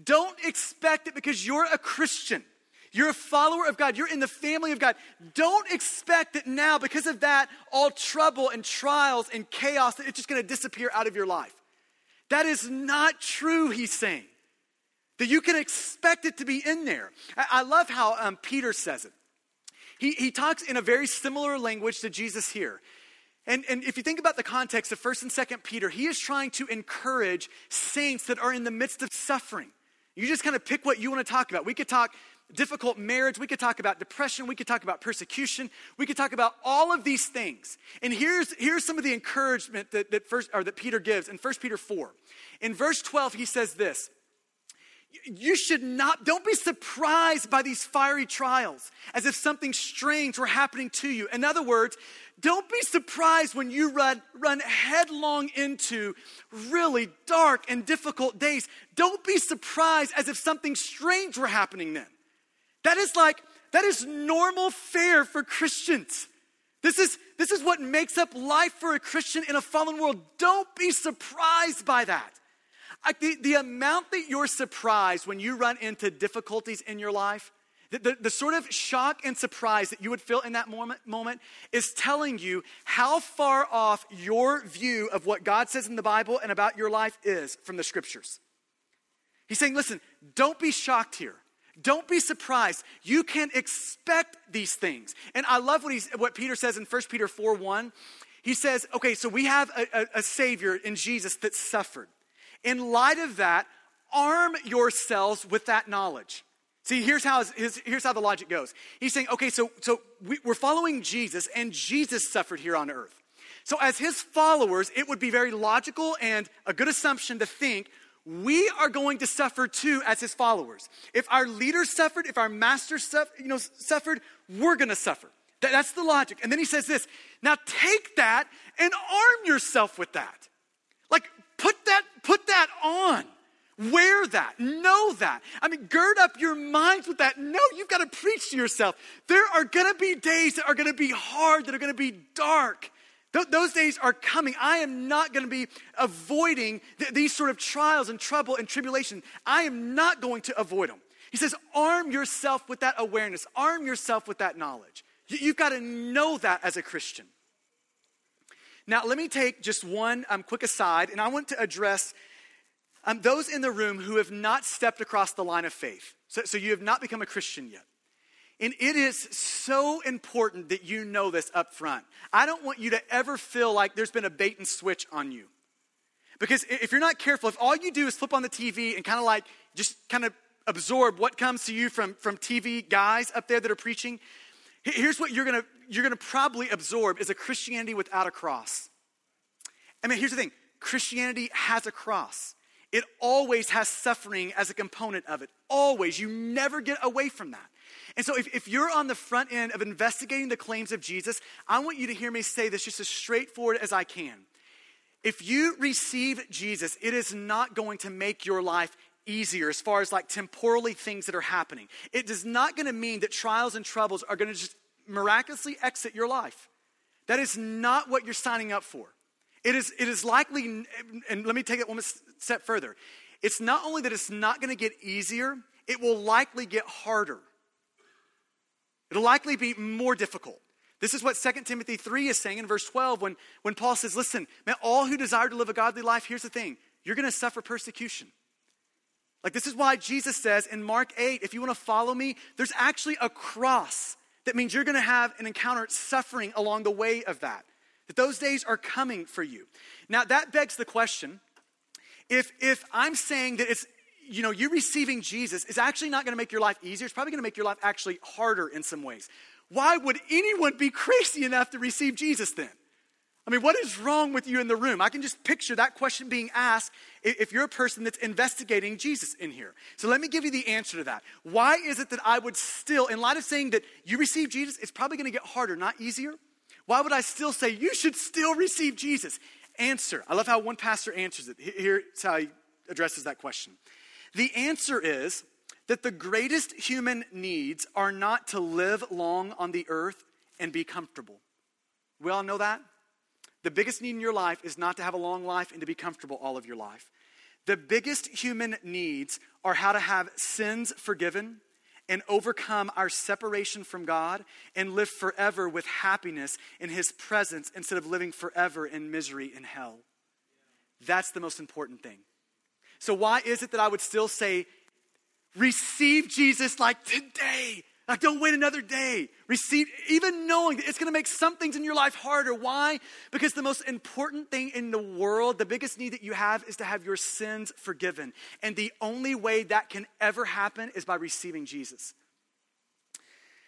don't expect it because you're a Christian. You're a follower of God. You're in the family of God. Don't expect that now, because of that, all trouble and trials and chaos, that it's just going to disappear out of your life. That is not true, he's saying that you can expect it to be in there. I, love how um, Peter says it. He, he talks in a very similar language to Jesus here. And, and if you think about the context of 1st and 2nd Peter, he is trying to encourage saints that are in the midst of suffering. You just kind of pick what you want to talk about. We could talk difficult marriage, we could talk about depression, we could talk about persecution, we could talk about all of these things. And here's, here's some of the encouragement that, that, first, or that Peter gives in 1 Peter 4. In verse 12, he says this you should not, don't be surprised by these fiery trials as if something strange were happening to you. In other words, don't be surprised when you run, run headlong into really dark and difficult days. Don't be surprised as if something strange were happening then. That is like, that is normal fare for Christians. This is, this is what makes up life for a Christian in a fallen world. Don't be surprised by that. I, the, the amount that you're surprised when you run into difficulties in your life, the, the, the, sort of shock and surprise that you would feel in that moment, moment is telling you how far off your view of what God says in the Bible and about your life is from the scriptures. He's saying, listen, don't be shocked here. Don't be surprised. You can expect these things. And I love what, he's, what Peter says in 1 Peter 4 1. He says, okay, so we have a, a, a Savior in Jesus that suffered. In light of that, arm yourselves with that knowledge. See, here's how, his, here's how the logic goes. He's saying, okay, so, so we, we're following Jesus, and Jesus suffered here on earth. So, as his followers, it would be very logical and a good assumption to think we are going to suffer too as his followers. If our leaders suffered, if our masters suffered, you know, suffered, we're going to suffer. That, that's the logic. And then he says this now take that and arm yourself with that. Put that Put that on. Wear that. Know that. I mean, gird up your minds with that. No, you've got to preach to yourself. There are going to be days that are going to be hard, that are going to be dark. Th- those days are coming. I am not going to be avoiding th- these sort of trials and trouble and tribulation. I am not going to avoid them. He says, arm yourself with that awareness, arm yourself with that knowledge. You've got to know that as a Christian. Now, let me take just one um, quick aside, and I want to address um, those in the room who have not stepped across the line of faith. So, so you have not become a Christian yet. And it is so important that you know this up front. I don't want you to ever feel like there's been a bait and switch on you. Because if you're not careful, if all you do is flip on the TV and kind of like just kind of absorb what comes to you from, from TV guys up there that are preaching, here's what you're gonna, you're gonna probably absorb is a Christianity without a cross. I mean, here's the thing Christianity has a cross. It always has suffering as a component of it. Always. You never get away from that. And so, if, if you're on the front end of investigating the claims of Jesus, I want you to hear me say this just as straightforward as I can. If you receive Jesus, it is not going to make your life easier as far as like temporally things that are happening. It is not going to mean that trials and troubles are going to just miraculously exit your life. That is not what you're signing up for. It is, it is likely, and let me take it one step further. It's not only that it's not going to get easier, it will likely get harder. It'll likely be more difficult. This is what 2 Timothy 3 is saying in verse 12 when, when Paul says, Listen, man, all who desire to live a godly life, here's the thing you're going to suffer persecution. Like, this is why Jesus says in Mark 8, if you want to follow me, there's actually a cross that means you're going to have an encounter suffering along the way of that. That those days are coming for you. Now, that begs the question if, if I'm saying that it's, you know, you receiving Jesus is actually not going to make your life easier, it's probably going to make your life actually harder in some ways. Why would anyone be crazy enough to receive Jesus then? I mean, what is wrong with you in the room? I can just picture that question being asked if you're a person that's investigating Jesus in here. So let me give you the answer to that. Why is it that I would still, in light of saying that you receive Jesus, it's probably going to get harder, not easier? Why would I still say you should still receive Jesus? Answer. I love how one pastor answers it. Here's how he addresses that question. The answer is that the greatest human needs are not to live long on the earth and be comfortable. We all know that? The biggest need in your life is not to have a long life and to be comfortable all of your life. The biggest human needs are how to have sins forgiven and overcome our separation from God and live forever with happiness in His presence instead of living forever in misery in hell. That's the most important thing. So, why is it that I would still say Receive Jesus like today. Like, don't wait another day. Receive, even knowing that it's going to make some things in your life harder. Why? Because the most important thing in the world, the biggest need that you have, is to have your sins forgiven. And the only way that can ever happen is by receiving Jesus.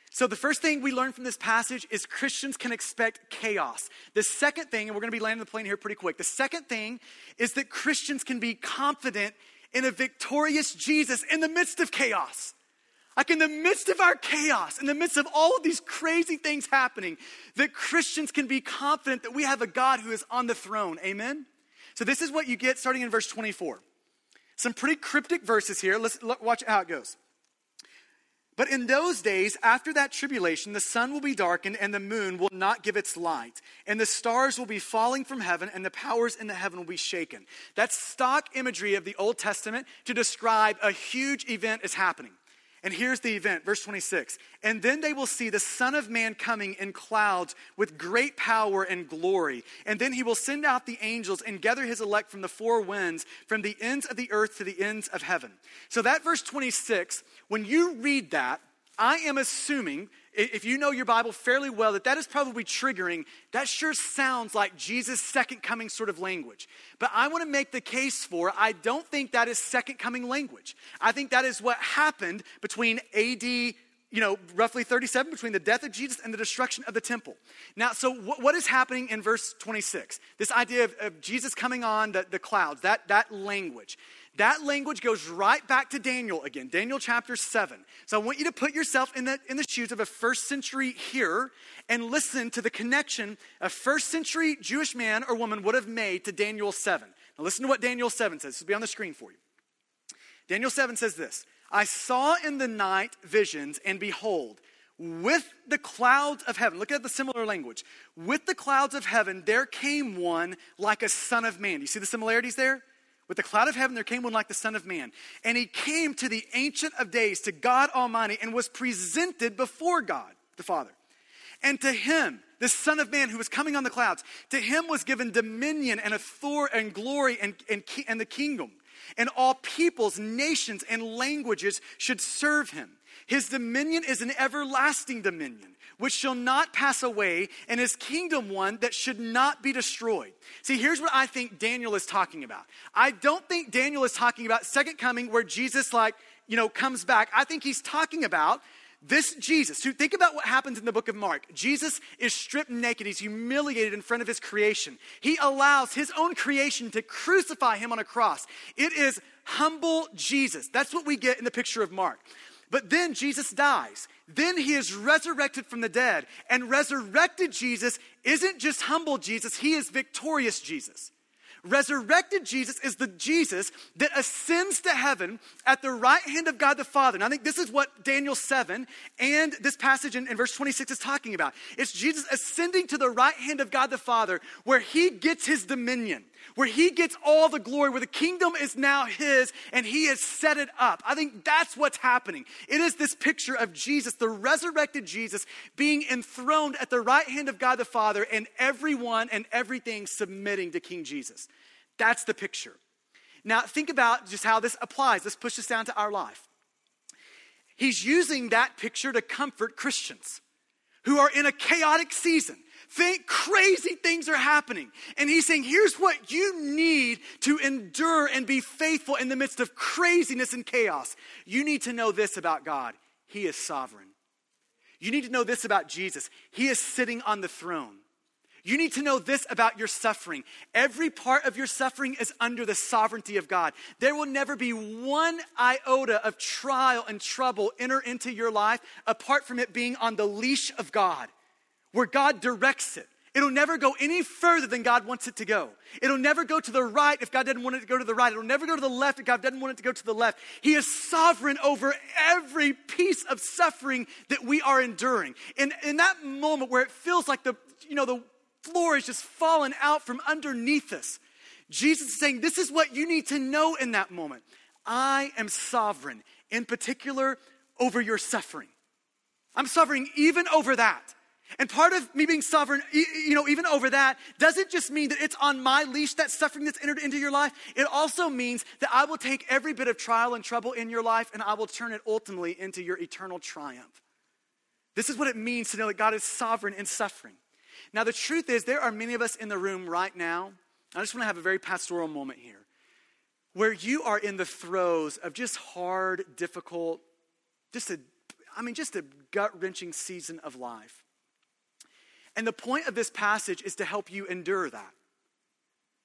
So, the first thing we learn from this passage is Christians can expect chaos. The second thing, and we're going to be landing the plane here pretty quick, the second thing is that Christians can be confident in a victorious Jesus in the midst of chaos. Like in the midst of our chaos, in the midst of all of these crazy things happening, that Christians can be confident that we have a God who is on the throne. Amen? So, this is what you get starting in verse 24. Some pretty cryptic verses here. Let's look, watch how it goes. But in those days, after that tribulation, the sun will be darkened and the moon will not give its light, and the stars will be falling from heaven, and the powers in the heaven will be shaken. That's stock imagery of the Old Testament to describe a huge event is happening. And here's the event, verse 26. And then they will see the Son of Man coming in clouds with great power and glory. And then he will send out the angels and gather his elect from the four winds, from the ends of the earth to the ends of heaven. So, that verse 26, when you read that, I am assuming if you know your Bible fairly well, that that is probably triggering. That sure sounds like Jesus' second coming sort of language. But I want to make the case for I don't think that is second coming language. I think that is what happened between AD, you know, roughly 37, between the death of Jesus and the destruction of the temple. Now, so what, what is happening in verse 26? This idea of, of Jesus coming on the, the clouds, that, that language. That language goes right back to Daniel again, Daniel chapter 7. So I want you to put yourself in the, in the shoes of a first century hearer and listen to the connection a first century Jewish man or woman would have made to Daniel 7. Now listen to what Daniel 7 says. This will be on the screen for you. Daniel 7 says this I saw in the night visions, and behold, with the clouds of heaven, look at the similar language. With the clouds of heaven, there came one like a son of man. Do You see the similarities there? With the cloud of heaven, there came one like the Son of Man. And he came to the Ancient of Days, to God Almighty, and was presented before God, the Father. And to him, the Son of Man who was coming on the clouds, to him was given dominion and authority and glory and, and, and the kingdom. And all peoples, nations, and languages should serve him. His dominion is an everlasting dominion, which shall not pass away, and his kingdom one that should not be destroyed. See, here's what I think Daniel is talking about. I don't think Daniel is talking about second coming where Jesus, like, you know, comes back. I think he's talking about this Jesus, so think about what happens in the book of Mark. Jesus is stripped naked, he's humiliated in front of his creation. He allows his own creation to crucify him on a cross. It is humble Jesus. That's what we get in the picture of Mark. But then Jesus dies. Then he is resurrected from the dead. And resurrected Jesus isn't just humble Jesus, he is victorious Jesus. Resurrected Jesus is the Jesus that ascends to heaven at the right hand of God the Father. And I think this is what Daniel 7 and this passage in, in, verse 26 is talking about. It's Jesus ascending to the right hand of God the Father, where he gets his dominion, where he gets all the glory, where the kingdom is now his and he has set it up. I think that's what's happening. It is this picture of Jesus, the resurrected Jesus, being enthroned at the right hand of God the Father, and everyone and everything submitting to King Jesus. That's the picture. Now, think about just how this applies. Let's push this down to our life. He's using that picture to comfort Christians who are in a chaotic season. Think crazy things are happening. And he's saying, here's what you need to endure and be faithful in the midst of craziness and chaos. You need to know this about God He is sovereign. You need to know this about Jesus He is sitting on the throne. You need to know this about your suffering. Every part of your suffering is under the sovereignty of God. There will never be one iota of trial and trouble enter into your life apart from it being on the leash of God, where God directs it. It'll never go any further than God wants it to go. It'll never go to the right if God doesn't want it to go to the right. It'll never go to the left if God doesn't want it to go to the left. He is sovereign over every piece of suffering that we are enduring. And in that moment where it feels like the, you know, the floor is just fallen out from underneath us. Jesus is saying, This is what you need to know in that moment. I am sovereign, in particular over your suffering. I'm sovereign even over that. And part of me being sovereign, you know, even over that, doesn't just mean that it's on my leash, that suffering that's entered into your life. It also means that I will take every bit of trial and trouble in your life and I will turn it ultimately into your eternal triumph. This is what it means to know that God is sovereign in suffering. Now, the truth is, there are many of us in the room right now. I just want to have a very pastoral moment here where you are in the throes of just hard, difficult, just a, I mean, just a gut wrenching season of life. And the point of this passage is to help you endure that.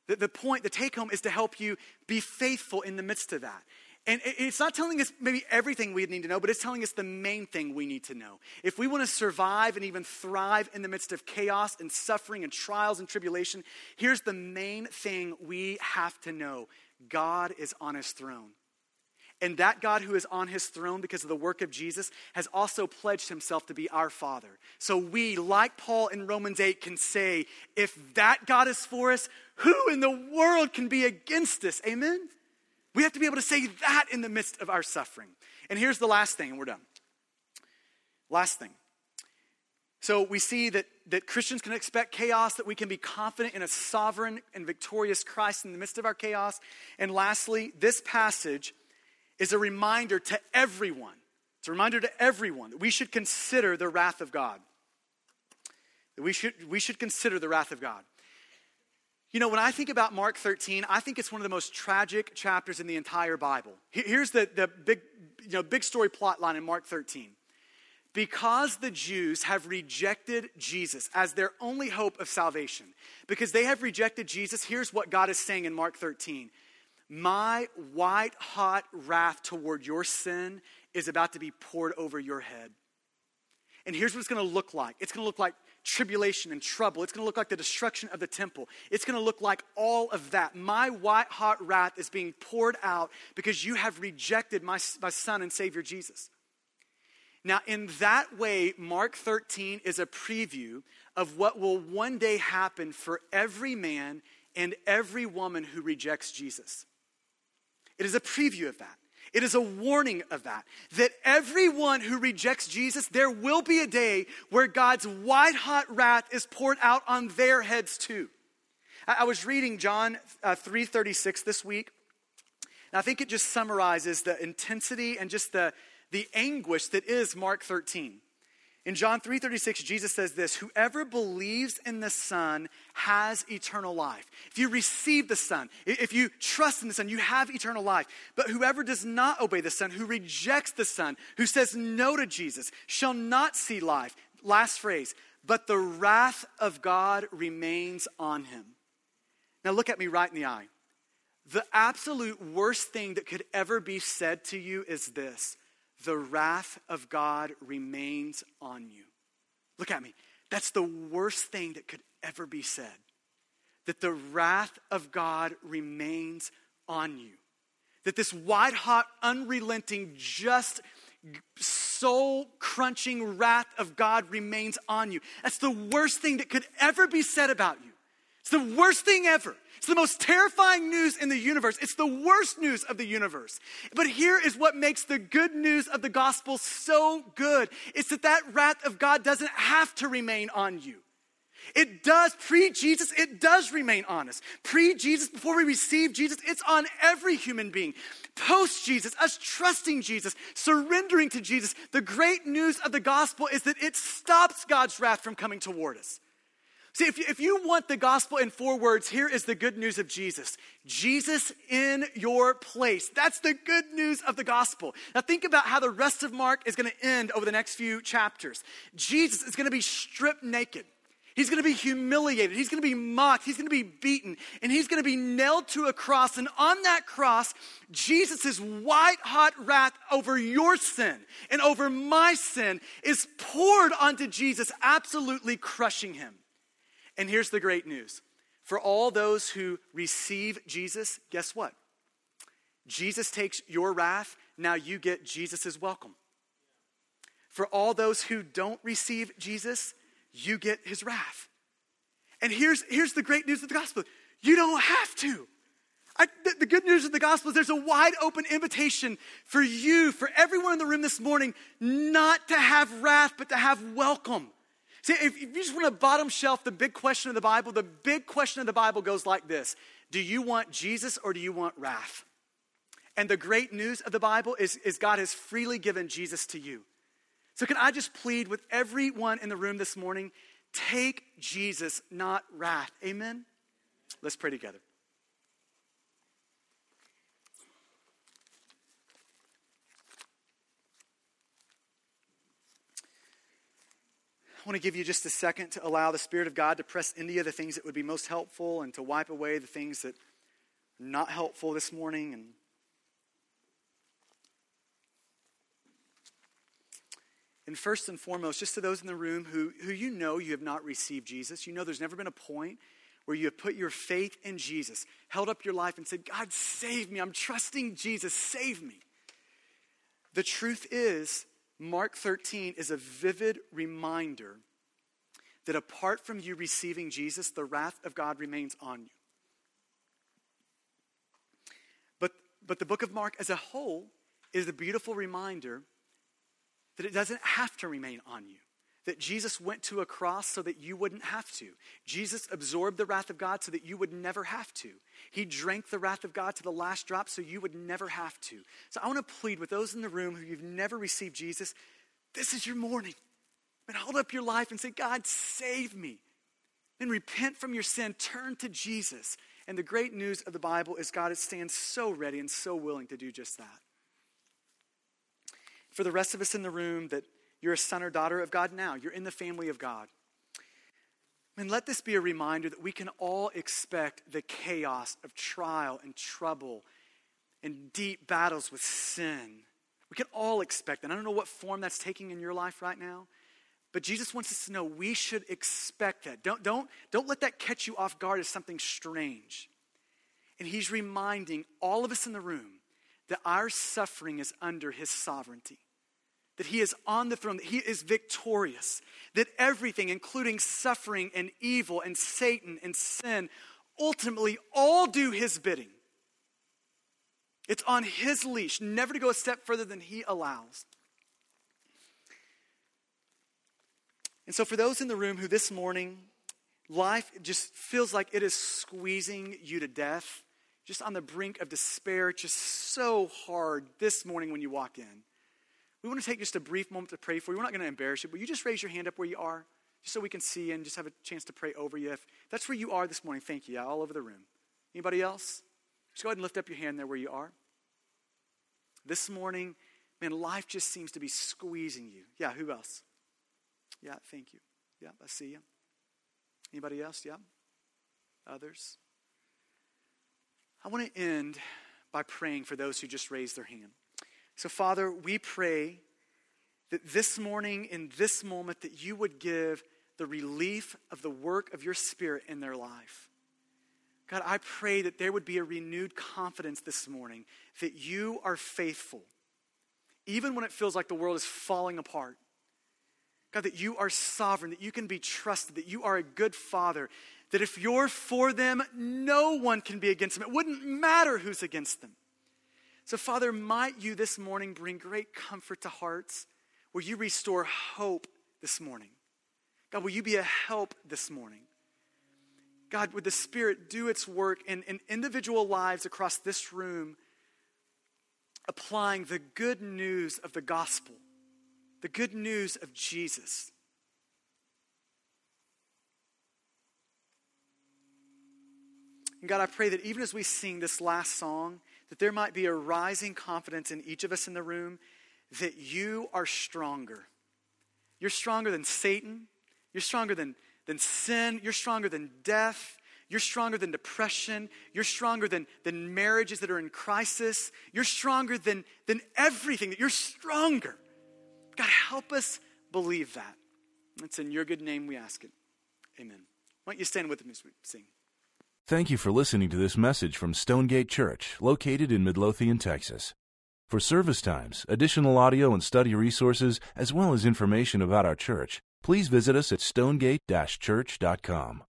The, the point, the take home is to help you be faithful in the midst of that. And it's not telling us maybe everything we need to know, but it's telling us the main thing we need to know. If we want to survive and even thrive in the midst of chaos and suffering and trials and tribulation, here's the main thing we have to know God is on his throne. And that God who is on his throne because of the work of Jesus has also pledged himself to be our Father. So we, like Paul in Romans 8, can say, if that God is for us, who in the world can be against us? Amen? We have to be able to say that in the midst of our suffering. And here's the last thing, and we're done. Last thing. So we see that, that Christians can expect chaos, that we can be confident in a sovereign and victorious Christ in the midst of our chaos. And lastly, this passage is a reminder to everyone. It's a reminder to everyone that we should consider the wrath of God. That we should, we should consider the wrath of God. You know, when I think about Mark 13, I think it's one of the most tragic chapters in the entire Bible. Here's the, the big, you know, big story plot line in Mark 13. Because the Jews have rejected Jesus as their only hope of salvation, because they have rejected Jesus, here's what God is saying in Mark 13 My white hot wrath toward your sin is about to be poured over your head. And here's what it's going to look like it's going to look like tribulation and trouble. It's going to look like the destruction of the temple. It's going to look like all of that. My white hot wrath is being poured out because you have rejected my, my son and Savior Jesus. Now, in that way, Mark 13 is a preview of what will one day happen for every man and every woman who rejects Jesus. It is a preview of that. It is a warning of that. That everyone who rejects Jesus, there will be a day where God's white hot wrath is poured out on their heads too. I, was reading John uh, 3:36 this week, and I think it just summarizes the intensity and just the, the anguish that is Mark 13. In John 3:36 Jesus says this, whoever believes in the Son has eternal life. If you receive the Son, if you trust in the Son, you have eternal life. But whoever does not obey the Son, who rejects the Son, who says no to Jesus, shall not see life. Last phrase, but the wrath of God remains on him. Now look at me right in the eye. The absolute worst thing that could ever be said to you is this the wrath of God remains on you. Look at me. That's the worst thing that could ever be said. That the wrath of God remains on you. That this white hot, unrelenting, just soul crunching wrath of God remains on you. That's the worst thing that could ever be said about you. It's the worst thing ever. It's the most terrifying news in the universe. It's the worst news of the universe. But here is what makes the good news of the gospel so good. It's that that wrath of God doesn't have to remain on you. It does, pre Jesus, it does remain on us. Pre Jesus, before we receive Jesus, it's on every human being. Post Jesus, us trusting Jesus, surrendering to Jesus, the great news of the gospel is that it stops God's wrath from coming toward us. See, if you, if you want the gospel in four words, here is the good news of Jesus Jesus in your place. That's the good news of the gospel. Now, think about how the rest of Mark is going to end over the next few chapters. Jesus is going to be stripped naked. He's going to be humiliated. He's going to be mocked. He's going to be beaten. And he's going to be nailed to a cross. And on that cross, Jesus' white hot wrath over your sin and over my sin is poured onto Jesus, absolutely crushing him. And here's the great news for all those who receive Jesus, guess what? Jesus takes your wrath, now you get Jesus' welcome. For all those who don't receive Jesus, you get his wrath. And here's, here's the great news of the gospel you don't have to. I, the, the, good news of the gospel is there's a wide open invitation for you, for everyone in the room this morning, not to have wrath, but to have welcome. See, if you just want a bottom shelf, the big question of the Bible, the big question of the Bible goes like this Do you want Jesus or do you want wrath? And the great news of the Bible is, is God has freely given Jesus to you. So, can I just plead with everyone in the room this morning take Jesus, not wrath? Amen? Let's pray together. I want to give you just a second to allow the Spirit of God to press into you the things that would be most helpful and to wipe away the things that are not helpful this morning. And And first and foremost, just to those in the room who, who you know you have not received Jesus, you know there's never been a point where you have put your faith in Jesus, held up your life, and said, God, save me. I'm trusting Jesus. Save me. The truth is, Mark 13 is a vivid reminder that apart from you receiving Jesus, the wrath of God remains on you. But, but the book of Mark as a whole is a beautiful reminder that it doesn't have to remain on you that Jesus went to a cross so that you wouldn't have to. Jesus absorbed the wrath of God so that you would never have to. He drank the wrath of God to the last drop so you would never have to. So I want to plead with those in the room who you've never received Jesus this is your morning. And hold up your life and say, God, save me. And repent from your sin. Turn to Jesus. And the great news of the Bible is God stands so ready and so willing to do just that. For the rest of us in the room that you're a son or daughter of God now. You're in the family of God. And let this be a reminder that we can all expect the chaos of trial and trouble and deep battles with sin. We can all expect that. I don't know what form that's taking in your life right now, but Jesus wants us to know we should expect that. Don't, don't, don't let that catch you off guard as something strange. And he's reminding all of us in the room that our suffering is under his sovereignty that he is on the throne, that he is victorious, that everything, including suffering and evil and Satan and sin, ultimately all do his bidding. It's on His leash, never to go a step further than He allows. And so, for those in the room who this morning, life just feels like it is squeezing you to death, just on the brink of despair, just so hard this morning when you walk in, we want to take just a brief moment to pray for you. We're not going to embarrass you, but you just raise your hand up where you are, just so we can see and just have a chance to pray over you. If that's where you are this morning, thank you. Yeah, all over the room. Anybody else? Just go ahead and lift up your hand there where you are. This morning, man, life just seems to be squeezing you. Yeah, who else? Yeah, thank you. Yeah, I see you. Anybody else? Yeah? Others? I want to end by praying for those who just raised their hand. So, Father, we pray that this morning, in this moment, that you would give the relief of the work of your Spirit in their life. God, I pray that there would be a renewed confidence this morning that you are faithful, even when it feels like the world is falling apart. God, that you are sovereign, that you can be trusted, that you are a good father, that if you're for them, no one can be against them. It wouldn't matter who's against them. So, Father, might you this morning bring great comfort to hearts where you restore hope this morning. God, will you be a help this morning? God, would the Spirit do its work in, in individual lives across this room, applying the good news of the gospel the good news of Jesus. And God, I pray that even as we sing this last song, that there might be a rising confidence in each of us in the room that you are stronger. You're stronger than Satan. You're stronger than, than sin. You're stronger than death. You're stronger than depression. You're stronger than, than marriages that are in crisis. You're stronger than, than everything. You're stronger. God, help us believe that. It's in your good name we ask it. Amen. Why don't you stand with me as we sing? Thank you for listening to this message from Stonegate Church, located in Midlothian, Texas. For service times, additional audio and study resources, as well as information about our church, please visit us at stonegate-church.com.